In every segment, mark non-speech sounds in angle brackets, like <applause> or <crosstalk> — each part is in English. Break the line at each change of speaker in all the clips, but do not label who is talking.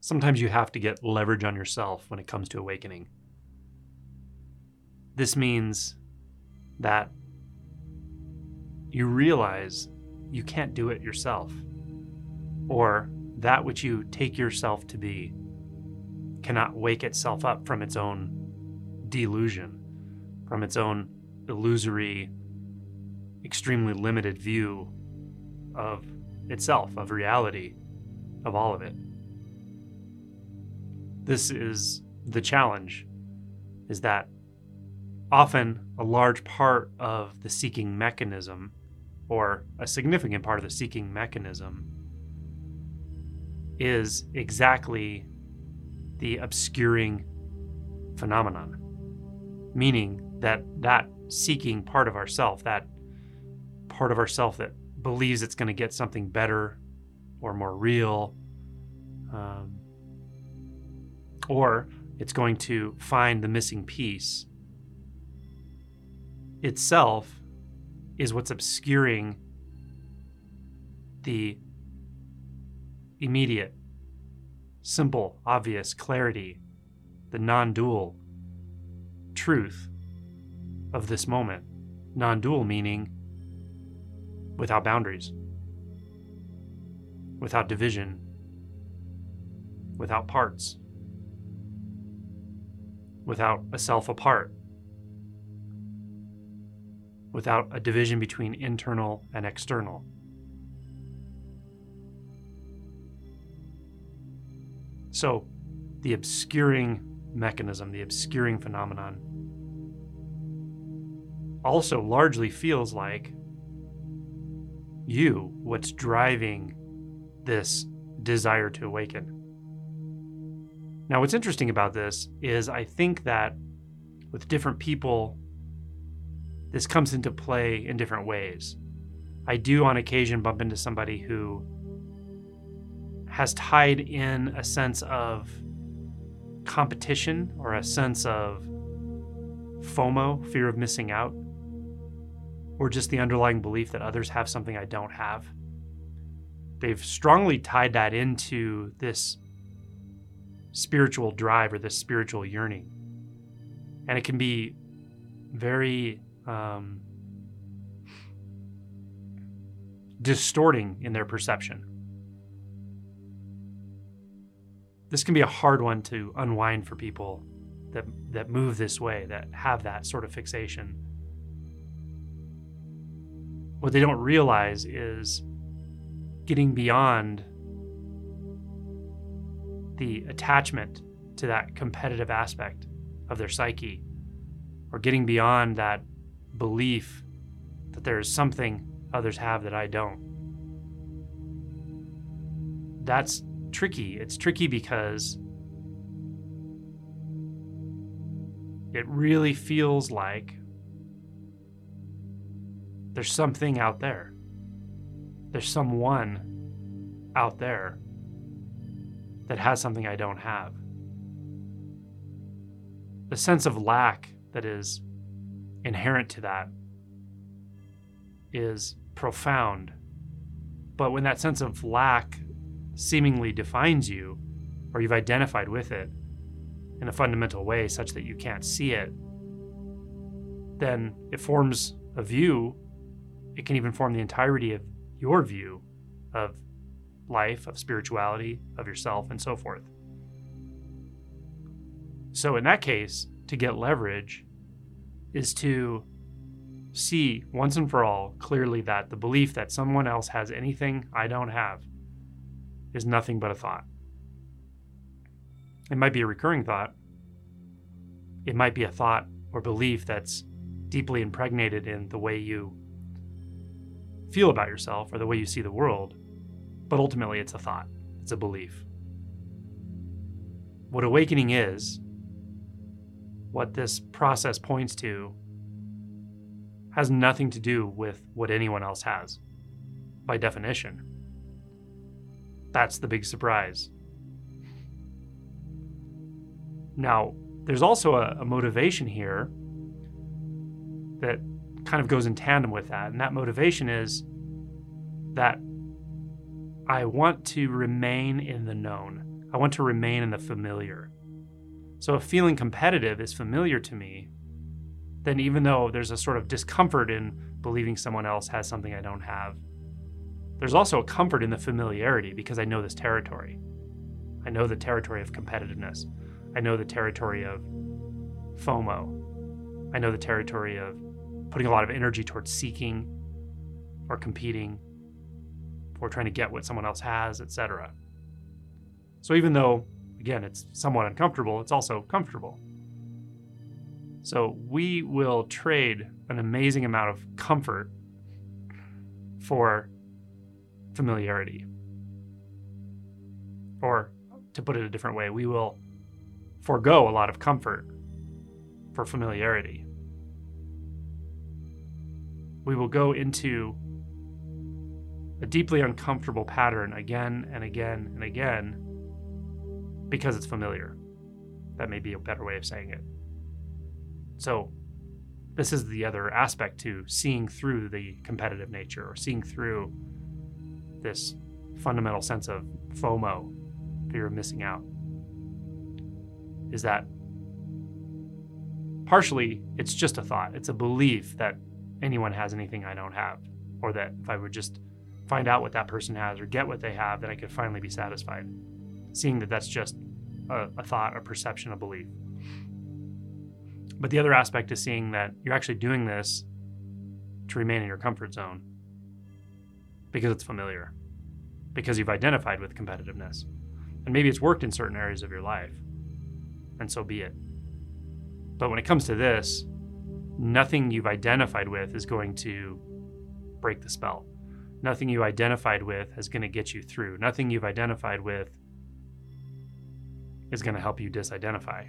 sometimes you have to get leverage on yourself when it comes to awakening. This means that you realize you can't do it yourself, or that which you take yourself to be cannot wake itself up from its own delusion, from its own illusory, extremely limited view of itself, of reality, of all of it. This is the challenge is that often a large part of the seeking mechanism or a significant part of the seeking mechanism is exactly the obscuring phenomenon. Meaning that that seeking part of ourself that part of ourself that believes it's going to get something better or more real um, or it's going to find the missing piece itself is what's obscuring the immediate, simple, obvious clarity, the non dual truth of this moment. Non dual meaning without boundaries, without division, without parts, without a self apart, without a division between internal and external. So, the obscuring mechanism, the obscuring phenomenon, also largely feels like you, what's driving this desire to awaken. Now, what's interesting about this is I think that with different people, this comes into play in different ways. I do on occasion bump into somebody who has tied in a sense of competition or a sense of FOMO, fear of missing out, or just the underlying belief that others have something I don't have. They've strongly tied that into this spiritual drive or this spiritual yearning. And it can be very um, distorting in their perception. This can be a hard one to unwind for people that that move this way, that have that sort of fixation. What they don't realize is getting beyond the attachment to that competitive aspect of their psyche or getting beyond that belief that there is something others have that I don't. That's tricky. It's tricky because it really feels like there's something out there. There's someone out there that has something I don't have. The sense of lack that is inherent to that is profound. But when that sense of lack seemingly defines you, or you've identified with it in a fundamental way such that you can't see it, then it forms a view. It can even form the entirety of your view of life, of spirituality, of yourself, and so forth. So, in that case, to get leverage, is to see once and for all clearly that the belief that someone else has anything I don't have is nothing but a thought. It might be a recurring thought. It might be a thought or belief that's deeply impregnated in the way you feel about yourself or the way you see the world, but ultimately it's a thought, it's a belief. What awakening is, what this process points to has nothing to do with what anyone else has, by definition. That's the big surprise. Now, there's also a, a, motivation here that kind of goes in tandem with that, and that motivation is that I want to remain in the known. I want to remain in the familiar. So if feeling competitive is familiar to me, then even though there's a sort of discomfort in believing someone else has something I don't have, there's also a comfort in the familiarity because I know this territory. I know the territory of competitiveness. I know the territory of FOMO. I know the territory of putting a lot of energy towards seeking or competing or trying to get what someone else has, etc. So even though again it's somewhat uncomfortable, it's also comfortable. So we will trade an amazing amount of comfort for familiarity. Or to put it a different way, we will forego a lot of comfort for familiarity. We will go into a deeply uncomfortable pattern again and again and again because it's familiar. That may be a better way of saying it. So, this is the other aspect to seeing through the competitive nature or seeing through this fundamental sense of FOMO, fear of missing out, is that partially it's just a thought. It's a belief that anyone has anything I don't have, or that if I would just find out what that person has or get what they have, then I could finally be satisfied. Seeing that that's just a, a thought, a perception, a belief. But the other aspect is seeing that you're actually doing this to remain in your comfort zone because it's familiar, because you've identified with competitiveness. And maybe it's worked in certain areas of your life, and so be it. But when it comes to this, nothing you've identified with is going to break the spell. Nothing you identified with is going to get you through. Nothing you've identified with is going to help you disidentify.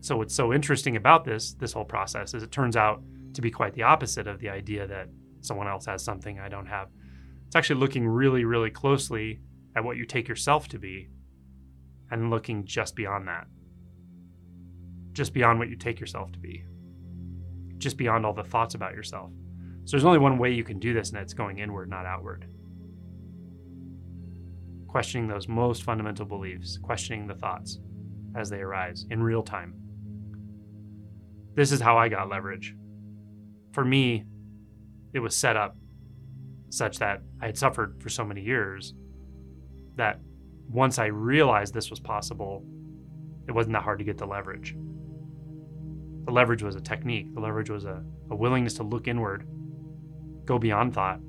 So what's so interesting about this this whole process is it turns out to be quite the opposite of the idea that someone else has something I don't have. It's actually looking really really closely at what you take yourself to be and looking just beyond that. Just beyond what you take yourself to be. Just beyond all the thoughts about yourself. So there's only one way you can do this and it's going inward, not outward questioning those most fundamental beliefs, questioning the thoughts as they arise in real time. This is how I got leverage. For me, it was set up such that I had suffered for so many years that once I realized this was possible, it wasn't that hard to get the leverage. The leverage was a technique, the leverage was a, a willingness to look inward, go beyond thought,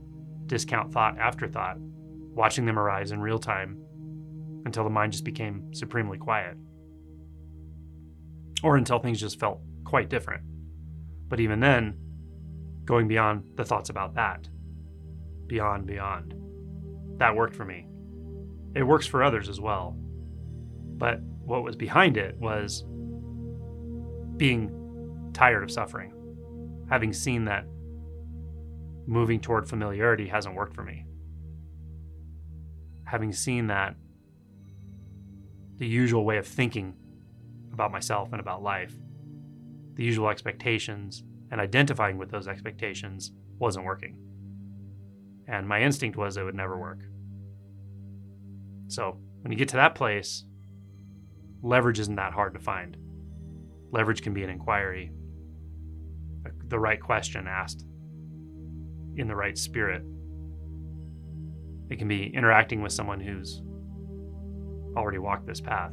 discount thought after thought, watching them arise in real time until the mind just became supremely quiet. Or until things just felt quite different. But even then, going beyond the thoughts about that, beyond, beyond, that worked for me. It works for others as well. But what was behind it was being tired of suffering, having seen that moving toward familiarity hasn't worked for me having seen that the usual way of thinking about myself and about life, the usual expectations, and identifying with those expectations wasn't working. And my instinct was it would never work. So when you get to that place, leverage isn't that hard to find. Leverage can be an inquiry, the right question asked in the right spirit it can be interacting with someone who's already walked this path.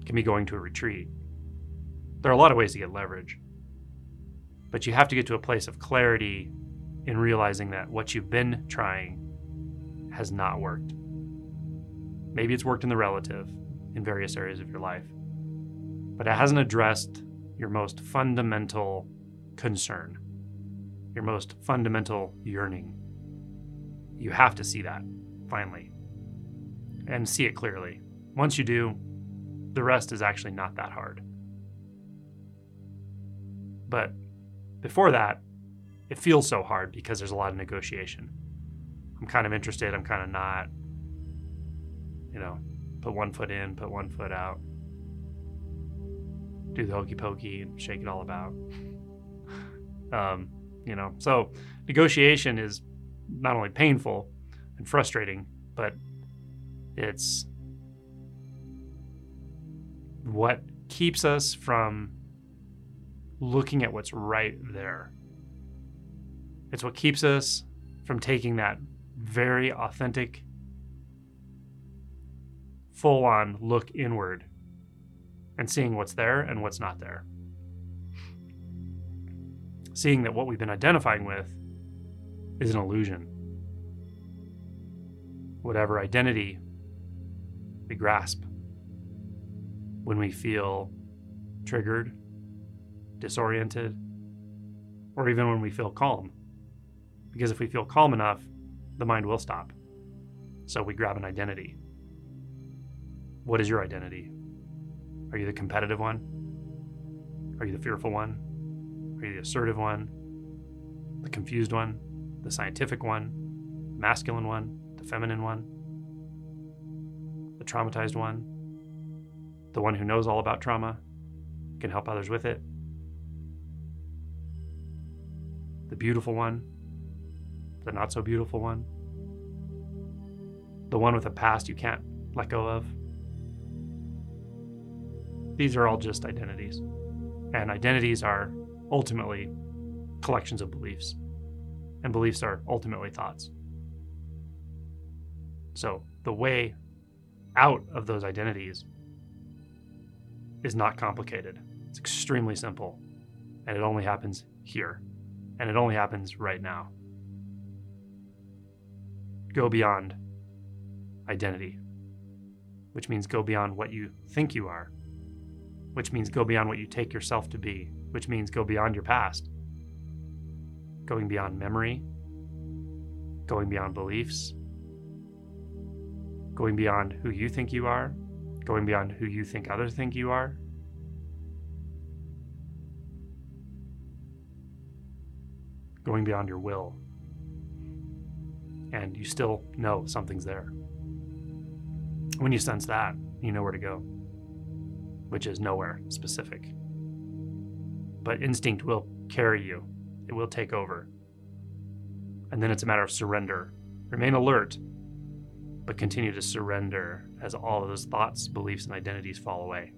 It can be going to a retreat. There are a lot of ways to get leverage. But you have to get to a place of clarity in realizing that what you've been trying has not worked. Maybe it's worked in the relative in various areas of your life, but it hasn't addressed your most fundamental concern, your most fundamental yearning you have to see that finally and see it clearly. Once you do, the rest is actually not that hard. But before that, it feels so hard because there's a lot of negotiation. I'm kind of interested, I'm kind of not. You know, put one foot in, put one foot out. Do the hokey pokey and shake it all about. <laughs> um, you know, so negotiation is not only painful and frustrating, but it's what keeps us from looking at what's right there. It's what keeps us from taking that very authentic, full on look inward and seeing what's there and what's not there. Seeing that what we've been identifying with is an illusion. Whatever identity we grasp when we feel triggered, disoriented, or even when we feel calm. Because if we feel calm enough, the mind will stop. So we grab an identity. What is your identity? Are you the competitive one? Are you the fearful one? Are the assertive one? The confused one? The scientific one? The masculine one? The feminine one? The traumatized one? The one who knows all about trauma? Can help others with it? The beautiful one? The not so beautiful one? The one with a past you can't let go of? These are all just identities. And identities are ultimately collections of beliefs. And beliefs are ultimately thoughts. So the way out of those identities is not complicated. It's extremely simple. And it only happens here. And it only happens right now. Go beyond identity, which means go beyond what you think you are which means go beyond what you take yourself to be, which means go beyond your past, going beyond memory, going beyond beliefs, going beyond who you think you are, going beyond who you think others think you are. Going beyond your will. And you still know something's there. When you sense that, you know where to go which is nowhere specific. But instinct will carry you, it will take over. And then it's a matter of surrender. Remain alert, but continue to surrender as all of those thoughts, beliefs, and identities fall away.